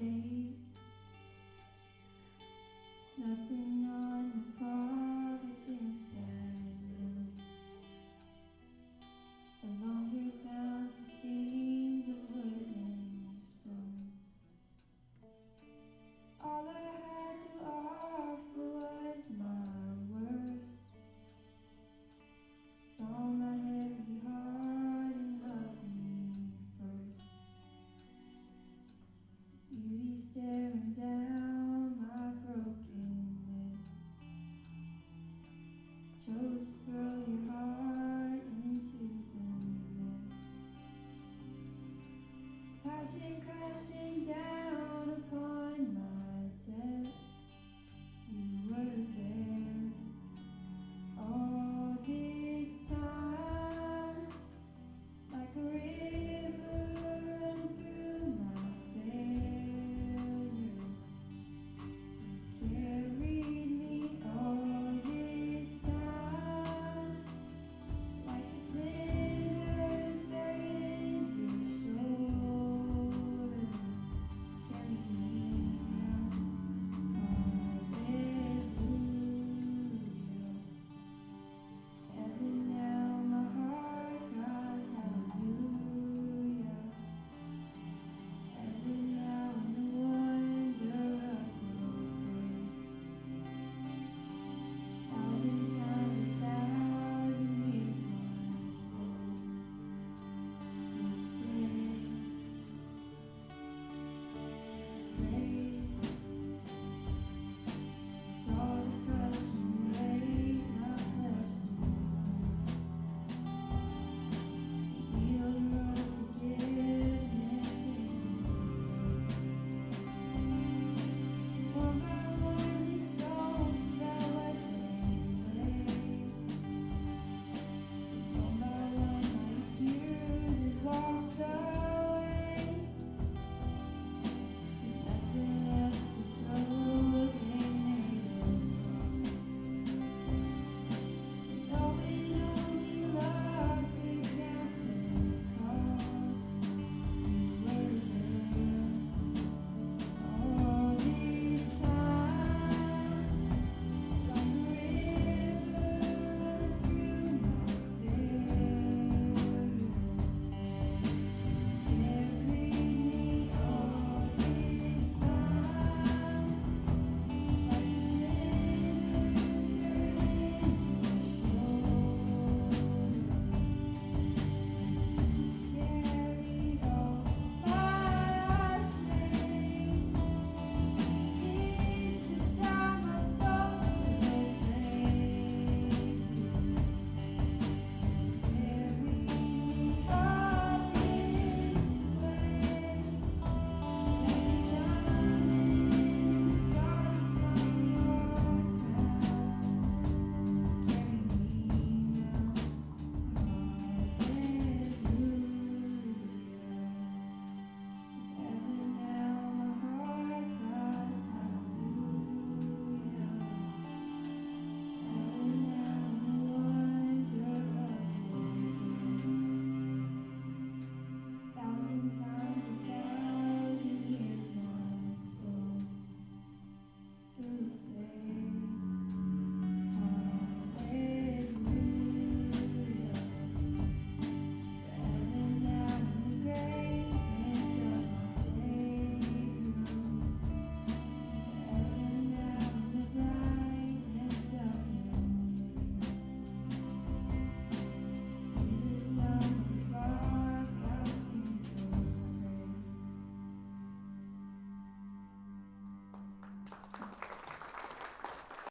say. 이제 혼자